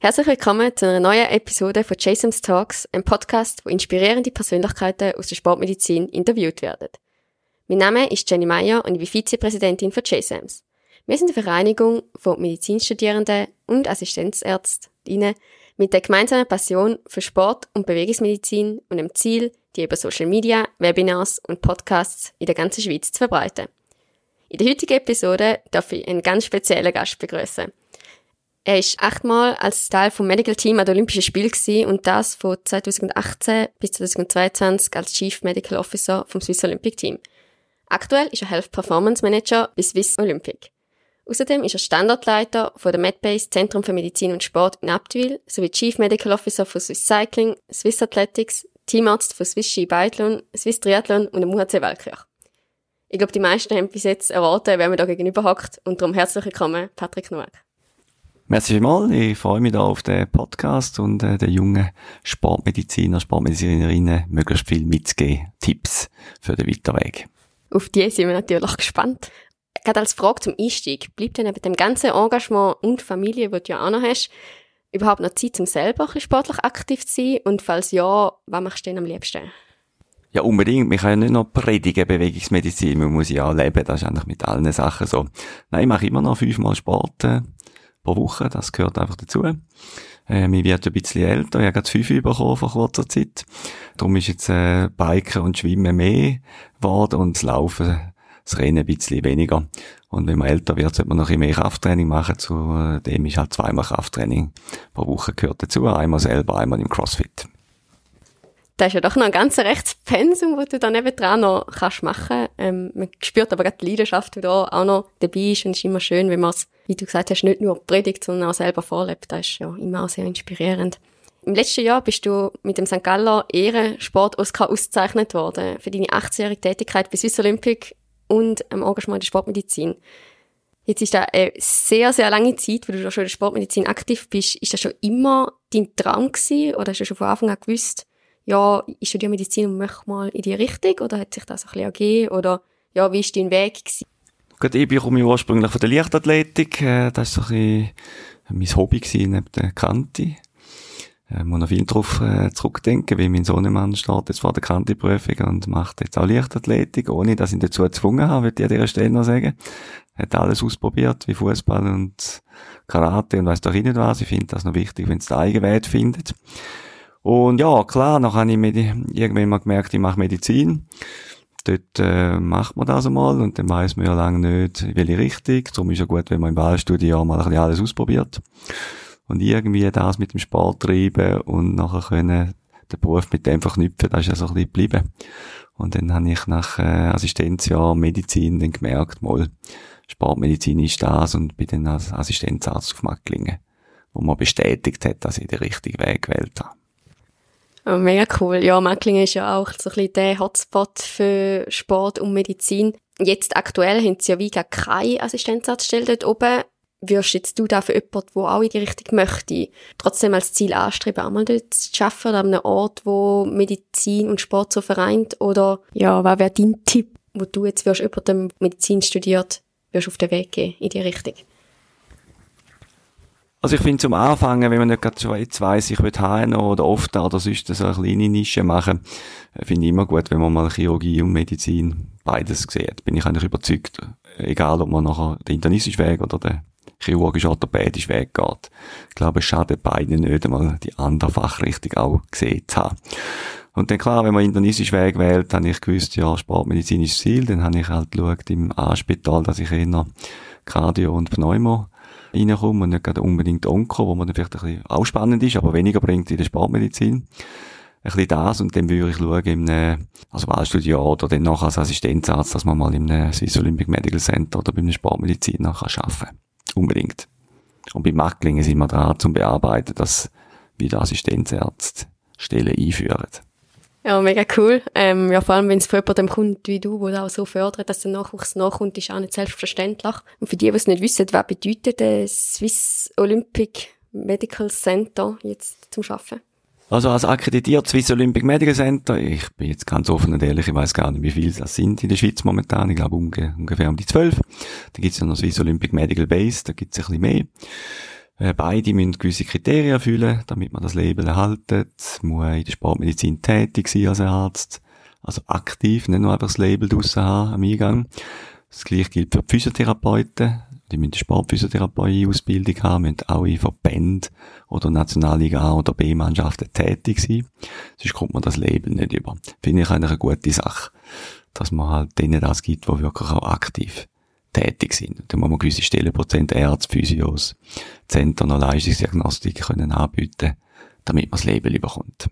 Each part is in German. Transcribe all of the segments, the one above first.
Herzlich willkommen zu einer neuen Episode von Jason's Talks, einem Podcast, wo inspirierende Persönlichkeiten aus der Sportmedizin interviewt werden. Mein Name ist Jenny Meyer und ich bin Vizepräsidentin von JSAMS. Wir sind eine Vereinigung von Medizinstudierenden und Assistenzärztinnen mit der gemeinsamen Passion für Sport und Bewegungsmedizin und dem Ziel, die über Social Media, Webinars und Podcasts in der ganzen Schweiz zu verbreiten. In der heutigen Episode darf ich einen ganz speziellen Gast begrüßen. Er ist achtmal als Teil vom Medical Team an den Olympischen Spielen und das von 2018 bis 2022 als Chief Medical Officer vom Swiss Olympic Team. Aktuell ist er Health Performance Manager bei Swiss Olympic. Außerdem ist er Standortleiter von der MedBase Zentrum für Medizin und Sport in Abtwil sowie Chief Medical Officer von Swiss Cycling, Swiss Athletics, Teamarzt von Swiss Ski Biathlon, Swiss Triathlon und dem UHC Weltkirch. Ich glaube, die meisten haben bis jetzt erwartet, wer mir da gegenüber hockt und darum herzlich willkommen, Patrick Noack. Merci vielmals. Ich freue mich da auf den Podcast und äh, den jungen Sportmediziner, Sportmedizinerinnen möglichst viel mitzugeben. Tipps für den Weiterweg. Auf die sind wir natürlich gespannt. Gerade als Frage zum Einstieg, bleibt denn mit dem ganzen Engagement und Familie, die du ja auch noch hast, überhaupt noch Zeit, um selber ein bisschen sportlich aktiv zu sein? Und falls ja, was machst du denn am liebsten? Ja, unbedingt. Man kann ja nicht noch predigen, Bewegungsmedizin. Man muss ja auch leben. Das ist eigentlich mit allen Sachen so. Nein, ich mache immer noch fünfmal Sport äh, pro Woche. Das gehört einfach dazu. Äh, mir wird ein bisschen älter. Ich habe gerade fünf bekommen vor kurzer Zeit. Darum ist jetzt äh, Biken und Schwimmen mehr geworden und das Laufen, das Rennen ein bisschen weniger. Und wenn man älter wird, sollte man noch ein bisschen mehr Krafttraining machen. Zu äh, dem ist halt zweimal Krafttraining pro Woche gehört dazu. Einmal selber, einmal im CrossFit da ist ja doch noch ein ganz rechtes Pensum, das du da nebendran noch kannst machen. Ähm, man spürt aber gerade die Leidenschaft, die da auch noch dabei ist und es ist immer schön, wenn man es, wie du gesagt hast, nicht nur predigt, sondern auch selber vorlebt. Das ist ja immer auch sehr inspirierend. Im letzten Jahr bist du mit dem St. Galler Ehrensport-Oscar ausgezeichnet worden für deine 18-jährige Tätigkeit bei Swiss Olympic und am Engagement in der Sportmedizin. Jetzt ist da eine sehr, sehr lange Zeit, wo du schon in der Sportmedizin aktiv bist. Ist das schon immer dein Traum gewesen oder hast du schon von Anfang an gewusst, ja, ich studiere Medizin und möchte mal in die Richtung oder hat sich das ein bisschen ergeben oder ja, wie war dein Weg gewesen? Gut, ich komme ursprünglich von der Leichtathletik, äh, das war so ein bisschen mein Hobby gewesen, neben der Kante. Ich muss noch viel darauf äh, zurückdenken, wie mein Sohnemann steht jetzt vor der Kanteprüfung und macht jetzt auch Leichtathletik, ohne dass ich ihn dazu gezwungen habe, würde ich an dieser Stelle noch sagen. Er hat alles ausprobiert, wie Fußball und Karate und weiss doch nicht was. Ich finde das noch wichtig, wenn es den Eigenwert findet. Und ja, klar, dann habe ich irgendwann mal gemerkt, ich mache Medizin. Dort äh, macht man das einmal und dann weiß man ja lange nicht, in welche Richtung. Darum ist ja gut, wenn man im Wahlstudium mal ein bisschen alles ausprobiert. Und irgendwie das mit dem Sport treiben und nachher können den Beruf mit dem verknüpfen, das ist ja so ein bisschen geblieben. Und dann habe ich nach äh, Assistenzjahr Medizin dann gemerkt, mal, Sportmedizin ist das und bin dann als Assistenzarzt auf Macklingen, wo man bestätigt hat, dass ich den richtigen Weg gewählt habe. Oh, mega cool. Ja, Macklingen ist ja auch so ein bisschen der Hotspot für Sport und Medizin. Jetzt aktuell haben sie ja wie keine Assistenzarztstelle dort oben. Wirst jetzt du da für jemanden, der auch in die Richtung möchte, trotzdem als Ziel anstreben, einmal dort zu arbeiten an einem Ort, wo Medizin und Sport so vereint? Oder, ja, was wäre dein Tipp, wo du jetzt wirst jemandem Medizin studiert, wirst auf den Weg gehen in die Richtung? Also ich finde zum Anfangen, wenn man nicht gerade schon jetzt weiss, ich will HNO oder oft oder sonst so eine kleine Nische machen, äh, finde ich immer gut, wenn man mal Chirurgie und Medizin beides sieht. Bin ich eigentlich überzeugt, egal ob man nachher den internistischen Weg oder den chirurgisch-orthopädischen Weg geht. Ich glaube, es schadet beiden nicht einmal die andere Fachrichtung auch gesehen zu haben. Und dann klar, wenn man internistischen Weg wählt, habe ich gewusst, ja, sportmedizinisches Ziel, dann habe ich halt geschaut im A-Spital, dass ich eher Cardio und Pneumo reinkomme und nicht gerade unbedingt Onko, wo man dann vielleicht ein bisschen auch spannend ist, aber weniger bringt in der Sportmedizin. Ein bisschen das und dann würde ich schauen, im also Wahlstudio oder dann nachher als Assistenzarzt, dass man mal im Swiss Olympic Medical Center oder beim Sportmediziner kann arbeiten Unbedingt. Und bei Macklingen sind wir dran, zum Bearbeiten, dass wieder Assistenzärzte Stellen einführen. Ja, mega cool. Ähm, ja, vor allem, wenn es von jemandem kommt wie du, der auch so fördert, dass der Nachwuchs nachkommt, ist auch nicht selbstverständlich. Und für die, die es nicht wissen, was bedeutet der Swiss Olympic Medical Center jetzt zum Arbeiten? Also als akkreditiert Swiss Olympic Medical Center, ich bin jetzt ganz offen und ehrlich, ich weiß gar nicht, wie viele das sind in der Schweiz momentan, ich glaube ungefähr um die zwölf. Dann gibt's ja noch Swiss Olympic Medical Base, da gibt's ein bisschen mehr. Äh, beide müssen gewisse Kriterien erfüllen, damit man das Label erhaltet. Muss in der Sportmedizin tätig sein als Arzt. Also aktiv, nicht nur einfach das Label draussen haben am Eingang. Das gleiche gilt für die Physiotherapeuten. Die müssen eine Sportphysiotherapie-Ausbildung haben, müssen auch in Verbänden oder Nationalliga A oder B-Mannschaften tätig sein. Sonst kommt man das Label nicht über. Finde ich eigentlich eine gute Sache. Dass man halt denen das gibt, die wirklich auch aktiv tätig sind. Da muss man gewisse Stellenprozent Ärzte, Physios, Zentren und Leistungsdiagnostik können anbieten, damit man das Label bekommt.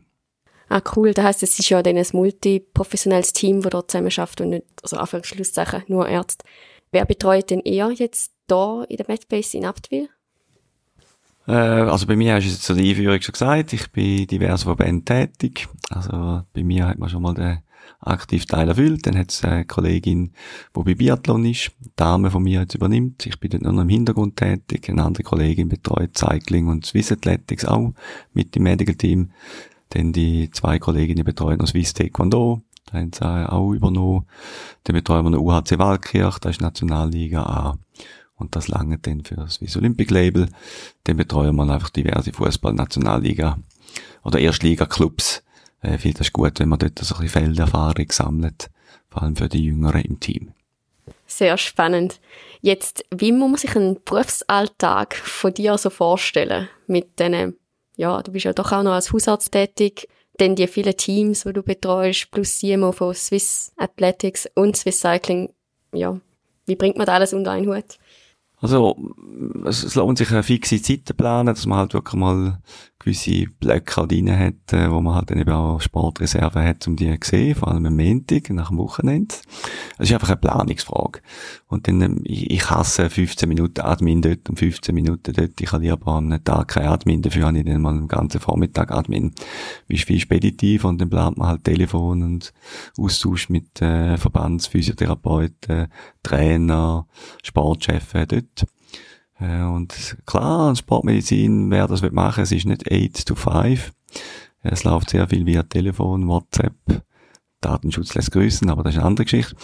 Ah, cool. Das heisst, es ist ja dann ein multiprofessionelles Team, das dort zusammen schafft und nicht, also Anführungszeichen, nur Ärzte. Wer betreut denn eher jetzt da in der MedBase in Abtwil? Äh, also bei mir hast du es jetzt in der Einführung schon gesagt, ich bin in diversen Verbänden tätig. Also bei mir hat man schon mal den aktiv Teil erfüllt. Dann hat es eine Kollegin, die bei Biathlon ist, Dame von mir jetzt übernimmt. Ich bin dort nur noch im Hintergrund tätig. Eine andere Kollegin betreut Cycling und Swiss Athletics auch mit dem Medical Team. Dann die zwei Kolleginnen betreuen noch Swiss Taekwondo. Da haben sie auch übernommen. Dann betreuen wir noch UHC Waldkirch, das ist Nationalliga A. Und das lange dann für das Swiss Olympic Label. Dann betreuen wir einfach diverse Fußball-Nationalliga oder Erstliga-Clubs. Äh, ich finde das gut, wenn man dort so ein bisschen Felderfahrung sammelt. Vor allem für die Jüngeren im Team. Sehr spannend. Jetzt, wie muss man sich einen Berufsalltag von dir so vorstellen? Mit diesen, ja, du bist ja doch auch noch als Hausarzt tätig, dann die vielen Teams, die du betreust, plus CMO von Swiss Athletics und Swiss Cycling. Ja, wie bringt man das alles unter einen Hut? Also, es, lohnt sich eine fixe Zeit zu planen, dass man halt wirklich mal gewisse Blöcke halt rein hat, äh, wo man halt dann eben auch Sportreserven hat, um die zu sehen, vor allem am Montag, nach dem Wochenende. Es ist einfach eine Planungsfrage. Und dann, ähm, ich, ich hasse 15 Minuten Admin dort und 15 Minuten dort. Ich habe lieber am Tag kein Admin, dafür habe ich dann mal den ganzen Vormittag Admin. Wie viel speditiv und dann plant man halt Telefon und Austausch mit äh, Verbandsphysiotherapeuten, Trainer, Sportchefen dort. Äh, und klar, Sportmedizin, wer das machen will, es ist nicht 8 to 5. Es läuft sehr viel via Telefon, WhatsApp, Datenschutz lässt grüßen, aber das ist eine andere Geschichte.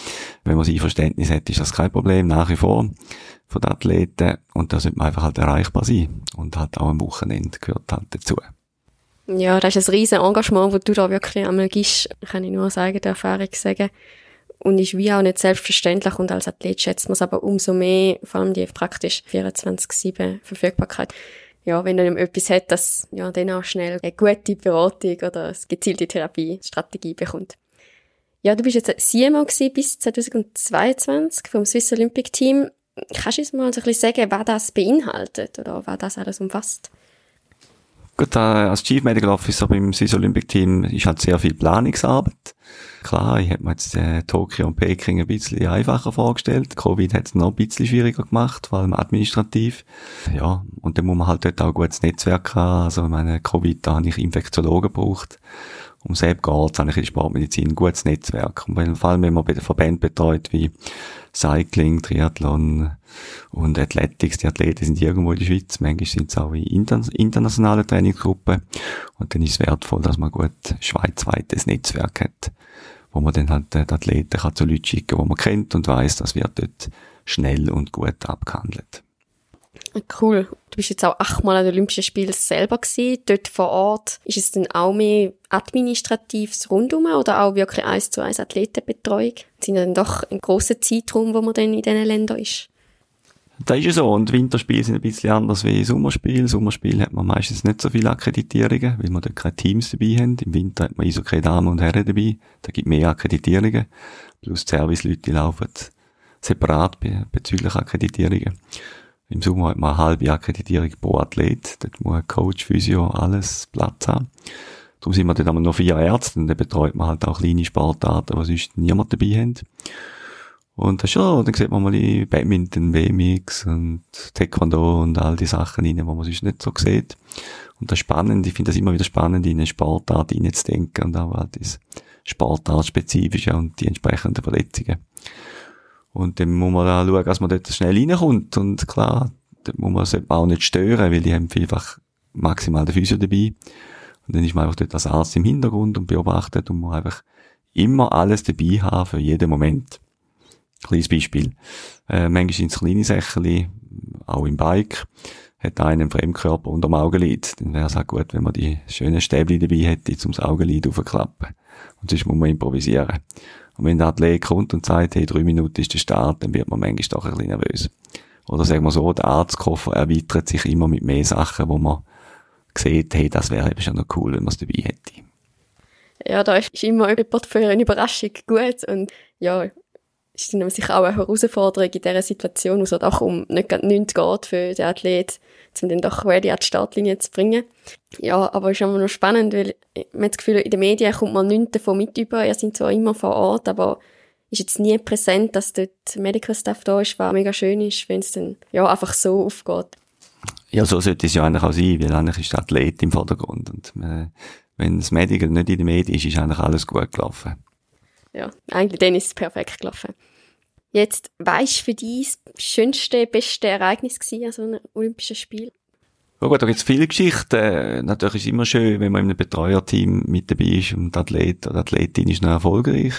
Wenn man sein Verständnis hat, ist das kein Problem, nach wie vor, von den Athleten. Und da sollte man einfach halt erreichbar sein. Und halt auch am Wochenende gehört halt dazu. Ja, das ist ein riesen Engagement, das du da wirklich einmal gibst, kann ich nur sagen, der Erfahrung sagen. Und ist wie auch nicht selbstverständlich und als Athlet schätzt man es aber umso mehr, vor allem die praktisch 24-7 Verfügbarkeit. Ja, wenn man etwas hat, das ja dann auch schnell eine gute Beratung oder eine gezielte Therapiestrategie bekommt. Ja, du bist jetzt CMO bis 2022 vom Swiss Olympic Team. Kannst du uns mal so ein bisschen sagen, was das beinhaltet oder was das alles umfasst? Gut, äh, als Chief Medical Officer beim Swiss Olympic Team ist halt sehr viel Planungsarbeit. Klar, ich hätte mir jetzt äh, Tokio und Peking ein bisschen einfacher vorgestellt. Covid hat es noch ein bisschen schwieriger gemacht, vor allem administrativ. Ja, und dann muss man halt dort auch ein gutes Netzwerk haben. Also, meine Covid, da habe ich Infektiologen gebraucht. Um selbst geht habe ich in Sportmedizin ein gutes Netzwerk. Und vor allem, wenn man bei den Verbänden betreut, wie Cycling, Triathlon und Athletics, die Athleten sind irgendwo in der Schweiz, manchmal sind es auch in inter internationalen Trainingsgruppen. Und dann ist es wertvoll, dass man gut schweizweites Netzwerk hat wo man dann halt äh, die Athleten kann zu Leuten schicken, die man kennt und weiß, das wird dort schnell und gut abgehandelt. Cool. Du bist jetzt auch achtmal an den Olympischen Spielen selber gewesen. Dort vor Ort ist es dann auch mehr administratives Rundum oder auch wirklich eins zu eins Athletenbetreuung? Das sind dann doch ein grosser Zeitraum, wo man dann in diesen Ländern ist. Das ist ja so. Und Winterspiele sind ein bisschen anders wie Sommerspiele. Sommerspiel hat man meistens nicht so viele Akkreditierungen, weil man dort keine Teams dabei haben. Im Winter hat man Eishockey Damen und Herren dabei. Da gibt mehr Akkreditierungen. Plus die Serviceleute laufen separat bezüglich Akkreditierungen. Im Sommer hat man eine halbe Akkreditierung pro Athlet. Dort muss ein Coach, Physio, alles Platz haben. Darum sind wir dort nur vier Ärzte und dann betreut man halt auch kleine Sportarten, die sonst niemand dabei haben. Und das schon, dann sieht man mal in Badminton, BMX und Taekwondo und all die Sachen rein, die man sonst nicht so sieht. Und das spannend, ich finde das immer wieder spannend, in eine Sportart reinzudenken und auch halt das Sportartspezifische und die entsprechenden Verletzungen. Und dann muss man auch schauen, dass man dort schnell reinkommt. Und klar, dort muss man auch nicht stören, weil die haben vielfach maximal den Physio dabei. Und dann ist man einfach dort als Arzt im Hintergrund und beobachtet und man einfach immer alles dabei haben für jeden Moment. Kleines Beispiel. Äh, manchmal sind es kleine Sachen, auch im Bike. hat einen Fremdkörper unter dem Augenlid. Dann wäre es auch gut, wenn man die schönen Stäbli dabei hätte, um das Augenlid aufzuklappen. Und sonst muss man improvisieren. Und wenn der Athlet kommt und sagt, hey, drei Minuten ist der Start, dann wird man manchmal doch ein bisschen nervös. Oder sagen wir so, der Arztkoffer erweitert sich immer mit mehr Sachen, wo man sieht, hey, das wäre eben schon noch cool, wenn man es dabei hätte. Ja, da ist immer jemand für eine Überraschung gut und ja, ist dann sicher auch eine Herausforderung in dieser Situation, wo es halt auch um nicht nichts geht für den Athlet, um den doch ready an die Startlinie zu bringen. Ja, aber es ist immer noch spannend, weil man hat das Gefühl, in den Medien kommt man nichts davon mit über. Ihr sind zwar immer vor Ort, aber ist jetzt nie präsent, dass dort Medical Staff da ist, was mega schön ist, wenn es dann ja einfach so aufgeht. Ja, so sollte es ja eigentlich auch sein, weil eigentlich ist der Athlet im Vordergrund. Und äh, wenn das Medical nicht in den Medien ist, ist eigentlich alles gut gelaufen. Ja, eigentlich dann ist es perfekt gelaufen. Jetzt, weißt du für dich das schönste, beste Ereignis gewesen an so einem Olympischen Spiel? Ja gut, da gibt's viele Geschichten. Natürlich ist es immer schön, wenn man in einem Betreuerteam mit dabei ist und der Athlet oder Athletin ist noch erfolgreich.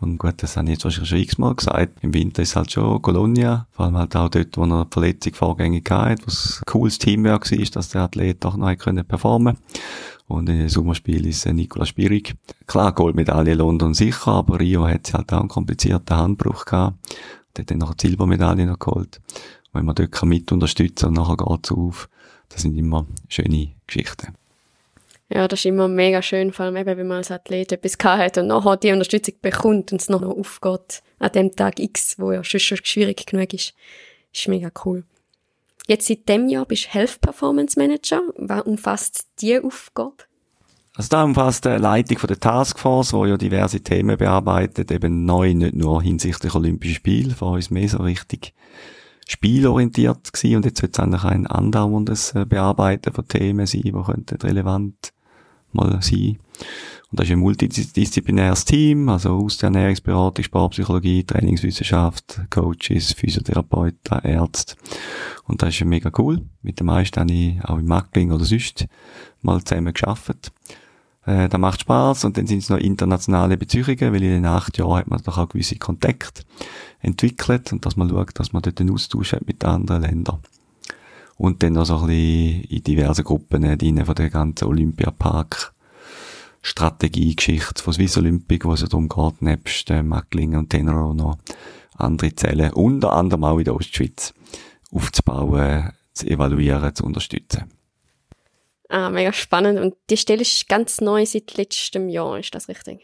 Und gut, das habe ich jetzt wahrscheinlich schon x-mal gesagt. Im Winter ist halt schon Colonia, vor allem halt auch dort, wo er Verletzung vorgängig hatte, wo es ein cooles Teamwork war, dass der Athlet doch noch performen Und in den Sommerspiel ist Nikola Spirig. Klar, Goldmedaille London sicher, aber Rio hat halt auch einen komplizierten Handbruch gehabt. Und hat dann noch eine Silbermedaille noch geholt. Und wenn man dort mit unterstützen und nachher geht's auf, das sind immer schöne Geschichten. Ja, das ist immer mega schön, vor allem eben, wenn man als Athlet etwas hat und nachher die Unterstützung bekommt und es noch aufgeht an dem Tag X, wo ja schon, schwierig genug ist. Ist mega cool. Jetzt seit dem Jahr bist du Health Performance Manager. Was umfasst diese Aufgabe? Also da umfasst die Leitung von der Taskforce, wo ja diverse Themen bearbeitet, eben neu, nicht nur hinsichtlich Olympische Spiele, für uns mehr so richtig spielorientiert gewesen und jetzt wird es eigentlich ein andauerndes äh, Bearbeiten von Themen sein, die relevant mal sein. Und das ist ein multidisziplinäres Team, also aus der Ernährungsberatung, Sportpsychologie, Trainingswissenschaft, Coaches, Physiotherapeuten, Ärzte. Und das ist mega cool. Mit den meisten habe ich auch im Marketing oder sonst mal zusammen geschafft. Äh, das macht Spaß und dann sind es noch internationale Beziehungen, weil in den acht Jahren hat man doch auch gewisse Kontakte entwickelt und dass man schaut, dass man dort einen Austausch hat mit anderen Ländern. Und dann noch so ein bisschen in diversen Gruppen drin von der ganzen Olympiapark Strategiegeschichte von Swiss Olympic, wo es darum geht, nebst äh, Macklingen und Tenero noch andere Zellen, unter anderem auch in der Ostschweiz, aufzubauen, zu evaluieren, zu unterstützen. Ah, mega spannend. Und die Stelle ist ganz neu seit letztem Jahr, ist das richtig?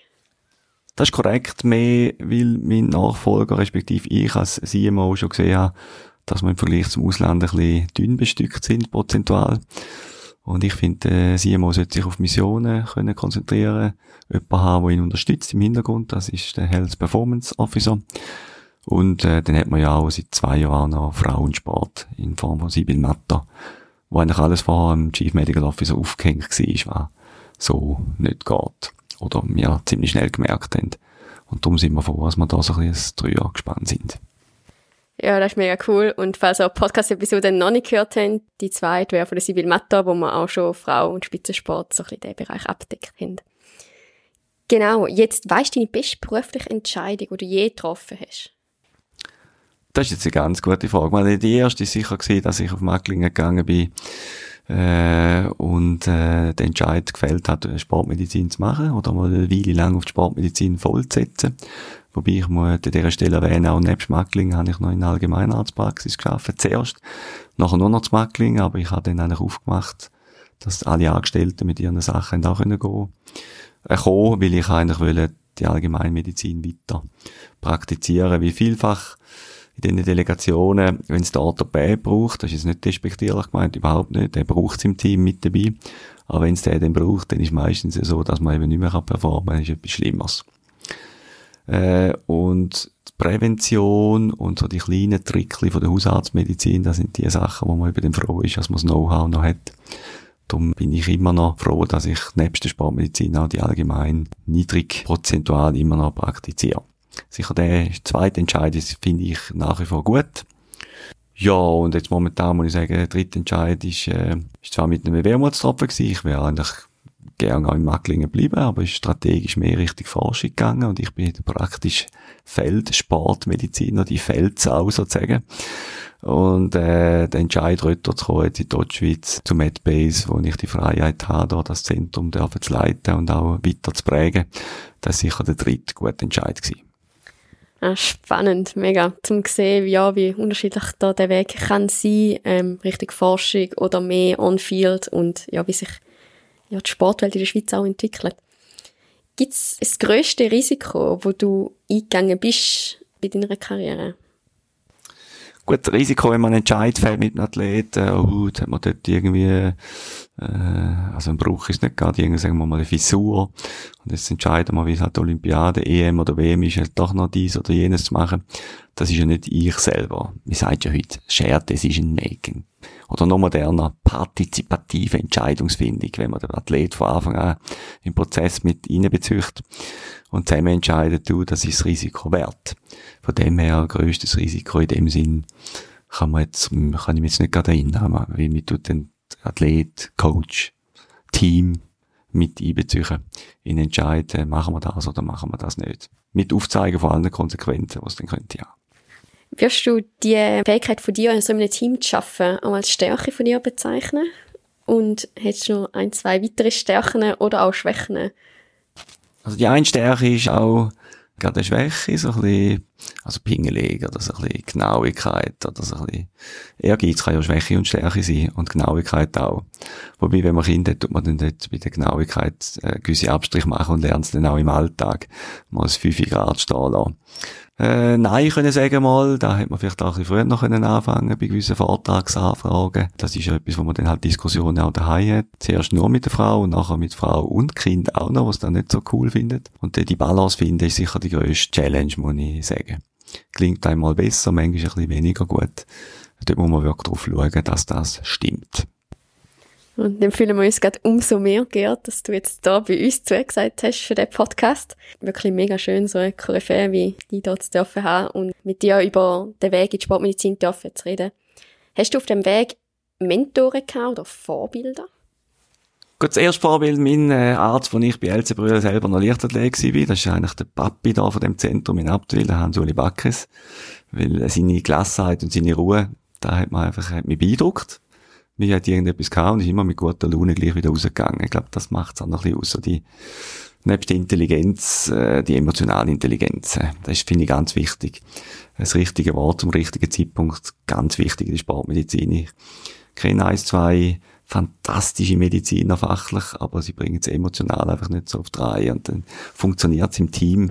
Das ist korrekt, mehr, weil mein Nachfolger, respektive ich als CMO schon gesehen habe, dass wir im Vergleich zum Ausland ein bisschen dünn bestückt sind, prozentual. Und ich finde, der CMO sollte sich auf Missionen können konzentrieren, jemanden haben, der ihn unterstützt im Hintergrund, das ist der Health Performance Officer. Und äh, dann hat man ja auch seit zwei Jahren noch Frauensport in Form von Sibyl Matter, wo eigentlich alles vor dem Chief Medical Officer aufgehängt war, was so nicht geht. Oder wir ziemlich schnell gemerkt haben. Und darum sind wir froh, dass wir da so ein bisschen Jahre gespannt sind. Ja, das ist mega cool. Und falls ihr Podcast-Episode noch nicht gehört habt, die zweite wäre von der Sibyl Matta, wo wir auch schon Frau- und Spitzensport so ein bisschen den Bereich abdeckt haben. Genau, jetzt weißt du deine beste berufliche Entscheidung, die du je getroffen hast? Das ist jetzt eine ganz gute Frage. Meine, die erste war sicher, gewesen, dass ich auf Macklingen gegangen bin äh, und äh, den Entscheid gefällt hat, Sportmedizin zu machen oder mal eine Weile lang auf die Sportmedizin vollzusetzen. Wobei ich muss an dieser Stelle erwähnen, auch nebst Macklingen habe ich noch in der Allgemeinarztpraxis gearbeitet, zuerst. Nachher nur noch zu Macklingen, aber ich habe dann eigentlich aufgemacht, dass alle Angestellten mit ihren Sachen auch gehen können. Äh, weil ich eigentlich wollte die Allgemeinmedizin weiter praktizieren, wie vielfach in diesen Delegationen, wenn es der Orthopäd braucht, das ist nicht despektierlich gemeint, überhaupt nicht, der braucht es im Team mit dabei, aber wenn es der dann braucht, dann ist meistens so, dass man eben nicht mehr performen kann, das ist etwas Schlimmeres. Äh, und die Prävention und so die kleinen Trickli von der Hausarztmedizin, das sind die Sachen, wo man über den froh ist, dass man das Know-how noch hat. Darum bin ich immer noch froh, dass ich nebst der Sportmedizin auch die allgemein niedrig prozentual immer noch praktiziere. Sicher der zweite Entscheid finde ich nach wie vor gut. Ja, und jetzt momentan muss ich sagen, der dritte Entscheid ist, äh, ist zwar mit einem Wermutstropfen gewesen, ich wäre eigentlich gerne auch in Macklingen geblieben, aber ist strategisch mehr Richtung Forschung gegangen und ich bin praktisch Feldsportmediziner, die Feldsau sozusagen. Und äh, der Entscheid, rüber zu kommen jetzt in Deutschschweiz zu MedBase, wo ich die Freiheit habe, da das Zentrum dürfen zu leiten und auch weiter zu prägen, das ist sicher der dritte gute Entscheid gewesen. Ah, spannend, mega, zum sehen, wie, ja, wie unterschiedlich da der Weg kann sein, ähm, Richtung Forschung oder mehr on-field und ja, wie sich ja, die Sportwelt in der Schweiz auch entwickelt. Gibt es das grösste Risiko, wo du eingegangen bist bei deiner Karriere? Gut, Risiko, wenn man entscheidet, fällt mit einem Athleten, oh, jetzt hat man dort irgendwie, äh, also ein Bruch ist nicht gerade, irgendwie, sagen wir mal, eine Fissur. Und jetzt entscheiden wir, wie es halt Olympiade, EM oder WM ist, halt doch noch dies oder jenes zu machen. Das ist ja nicht ich selber. Man sagt ja heute, Shared Decision Making. Oder noch moderner, partizipative Entscheidungsfindung, wenn man den Athlet von Anfang an im Prozess mit einbezücht und zusammen entscheidet, du, das ist das Risiko wert. Von dem her, grösstes Risiko in dem Sinn, kann man jetzt, kann ich mich jetzt nicht gerade erinnern, wie man tut den Athlet, Coach, Team mit einbeziehen in entscheiden, machen wir das oder machen wir das nicht. Mit Aufzeigen von allen Konsequenzen, was es dann könnte, ja. Wirst du die Fähigkeit von dir, in so einem Team zu arbeiten, auch als Stärke von dir bezeichnen? Und hättest du noch ein, zwei weitere Stärken oder auch Schwächen? Also die eine Stärke ist auch gerade eine Schwäche, so ein bisschen, also pingelig oder so ein bisschen Genauigkeit oder so ein bisschen Ehrgeiz kann ja Schwäche und Stärke sein und Genauigkeit auch. Wobei, wenn man Kinder hat, tut man dann dort bei der Genauigkeit äh, gewisse Abstriche machen und lernt es dann auch im Alltag mal das 5 Grad stehen lassen. Äh, nein, können sagen mal, da hätte man vielleicht auch ein bisschen früher noch können anfangen bei gewissen Vortragsanfragen. Das ist ja etwas, wo man dann halt Diskussionen auch daheim hat. Zuerst nur mit der Frau und nachher mit Frau und Kind auch noch, was dann nicht so cool findet. Und dann die Balance finden ist sicher die grösste Challenge, muss ich sagen. Klingt einmal besser, manchmal ein bisschen weniger gut. Dort muss man wirklich darauf schauen, dass das stimmt. Und dann fühlen wir uns gerade umso mehr geehrt, dass du jetzt da bei uns zugesagt hast für den Podcast. Wirklich mega schön, so eine Koryphäe wie die dort zu dürfen haben und mit dir über den Weg in die Sportmedizin dürfen zu reden. Hast du auf dem Weg Mentoren gehabt oder Vorbilder? Gut, das erste Vorbild, mein äh, Arzt, wo ich bei Elsebrühl selber noch Leichtathlet war, das ist eigentlich der Papi da von dem Zentrum in Abtwil, der Hans-Uli Backes. Weil seine Gelassenheit und seine Ruhe, da hat man einfach hat mich beeindruckt mir hat irgendetwas gehabt und ist immer mit guter Laune gleich wieder rausgegangen. Ich glaube, das macht es auch noch ein bisschen aus. So die, nebst der Intelligenz, äh, die emotionale Intelligenz. Äh, das finde ich ganz wichtig. Das richtige Wort zum richtigen Zeitpunkt, ganz wichtig in der Sportmedizin. Ich kenne eins, zwei fantastische Mediziner fachlich, aber sie bringen es emotional einfach nicht so auf die Reihe und dann funktioniert es im Team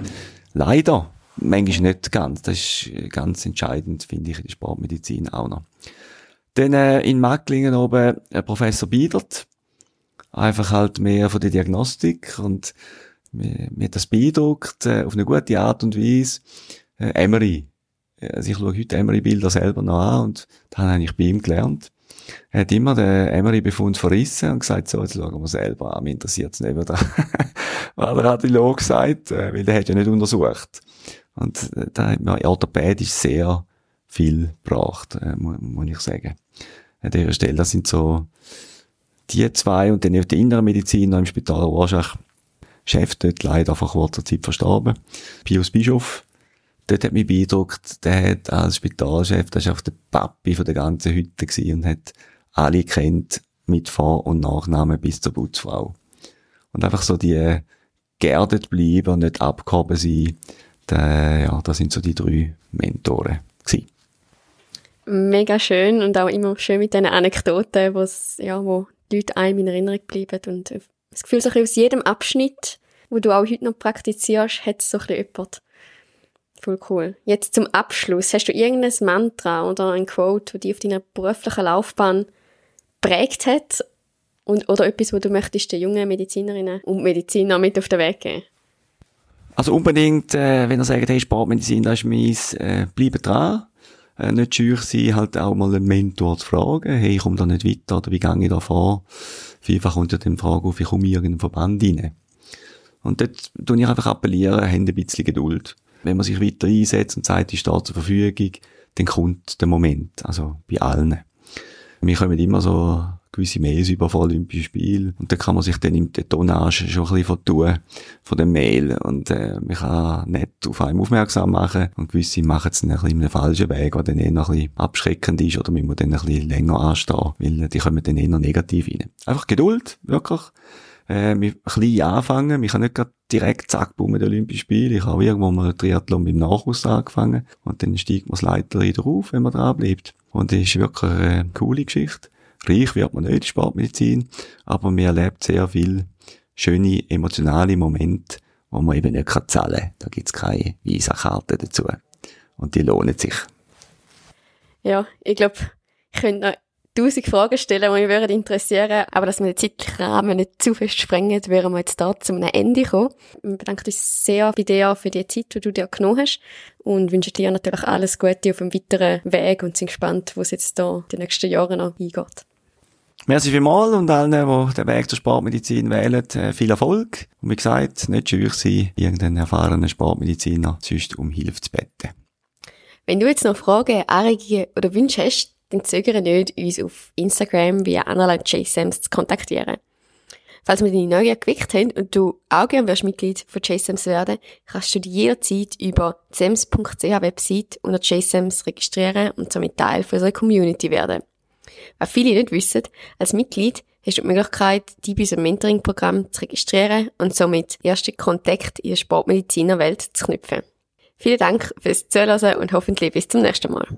leider manchmal nicht ganz. Das ist ganz entscheidend, finde ich, in der Sportmedizin auch noch. Dann äh, in Macklingen oben äh, Professor Biedert. Einfach halt mehr von der Diagnostik und mir, mir das beeindruckt, äh, auf eine gute Art und Weise. Äh, Emery. Also ich schaue heute Emery-Bilder selber noch an und dann habe ich bei ihm gelernt. Er hat immer den Emery-Befund verrissen und gesagt, so, jetzt schauen wir selber an, mich interessiert es nicht, der, was der Radiolog sagt, äh, weil der hat ja nicht untersucht. Und äh, da hat mir orthopädisch sehr viel gebracht, äh, muss, muss ich sagen. An dieser Stelle, das sind so die zwei und dann die innere Medizin noch im Spital Rorschach. Chef dort leider vor kurzer Zeit verstorben. Pius Bischof. Dort hat mich beeindruckt, der hat als Spitalchef, das war auch der Papi von der ganzen Hütte gewesen und hat alle kennt mit Vor- und Nachnamen bis zur Putzfrau. Und einfach so die geerdet bleiben, nicht abgehoben sein, der, ja, das sind so die drei Mentoren gewesen mega schön und auch immer schön mit diesen Anekdoten, ja, wo die Leute einem in Erinnerung bleiben und das Gefühl, so aus jedem Abschnitt, wo du auch heute noch praktizierst, hat es so ein bisschen jemand. Voll cool. Jetzt zum Abschluss. Hast du irgendein Mantra oder ein Quote, das dich auf deiner beruflichen Laufbahn prägt hat? Und, oder etwas, wo du möchtest den jungen Medizinerinnen und Medizinern mit auf den Weg geben? Also unbedingt, äh, wenn ihr sagt, hey, Sportmedizin, das ist meins, äh, bleibe dran äh, nicht schüch sein, halt auch mal einen Mentor zu fragen, hey, ich komme da nicht weiter, oder wie gehe ich da vor? Vielfach kommt ja dann die Frage auf, ich komme in irgendeinen Verband rein. Und dort tue ich einfach appellieren, haben ein bisschen Geduld. Wenn man sich weiter einsetzt und sagt, ich stehe zur Verfügung, dann kommt der Moment, also bei allen. Wir kommen immer so gewisse Mails über von Olympischen Spielen. Und da kann man sich dann im Tonnage schon ein bisschen vertun von dem Mail. Und äh, man kann nicht auf einem aufmerksam machen. Und gewisse machen es dann ein bisschen in einem falschen Weg, der dann eher noch ein bisschen abschreckend ist oder man muss dann ein bisschen länger anstehen, weil die kommen dann eher negativ rein. Einfach Geduld, wirklich äh, mit klein anfangen. Ich kann nicht gerade direkt zack, bumm, den Olympischen Spiel. Ich habe irgendwo mal Triathlon beim Nachhaus angefangen und dann steigt man das Leiter wieder auf, wenn man dran bleibt. Und das ist wirklich eine coole Geschichte. Reich wird man nicht, Sportmedizin, aber man erlebt sehr viel schöne, emotionale Momente, wo man eben nicht zahlen kann. Da gibt's keine Visa-Karte dazu. Und die lohnen sich. Ja, ich glaube, ich könnte noch tausend Fragen stellen, die mich würden interessieren aber dass wir den zeitlichen Rahmen nicht zu fest sprengen, wären wir jetzt da zu einem Ende kommen. Wir bedanken uns sehr bei dir für die Zeit, die du dir genommen hast und wünschen dir natürlich alles Gute auf dem weiteren Weg und sind gespannt, wo es jetzt da die nächsten Jahre noch eingeht. Merci vielmals und allen, die den Weg zur Sportmedizin wählen, äh, viel Erfolg. Und wie gesagt, nicht scheu sein, irgendeinen erfahrenen Sportmediziner sonst um Hilfe zu beten. Wenn du jetzt noch Fragen, Anregungen oder Wünsche hast, dann zögere nicht, uns auf Instagram via Analyze JSAMS zu kontaktieren. Falls wir deine Neugier geweckt haben und du auch gerne Mitglied von JSAMS werden, kannst du dich jederzeit über zems.ch Website unter JSAMS registrieren und somit Teil unserer Community werden. Was viele nicht wissen, als Mitglied hast du die Möglichkeit, dich bei unserem Mentoring-Programm zu registrieren und somit erste Kontakt in der Sportmedizinerwelt zu knüpfen. Vielen Dank fürs Zuhören und hoffentlich bis zum nächsten Mal.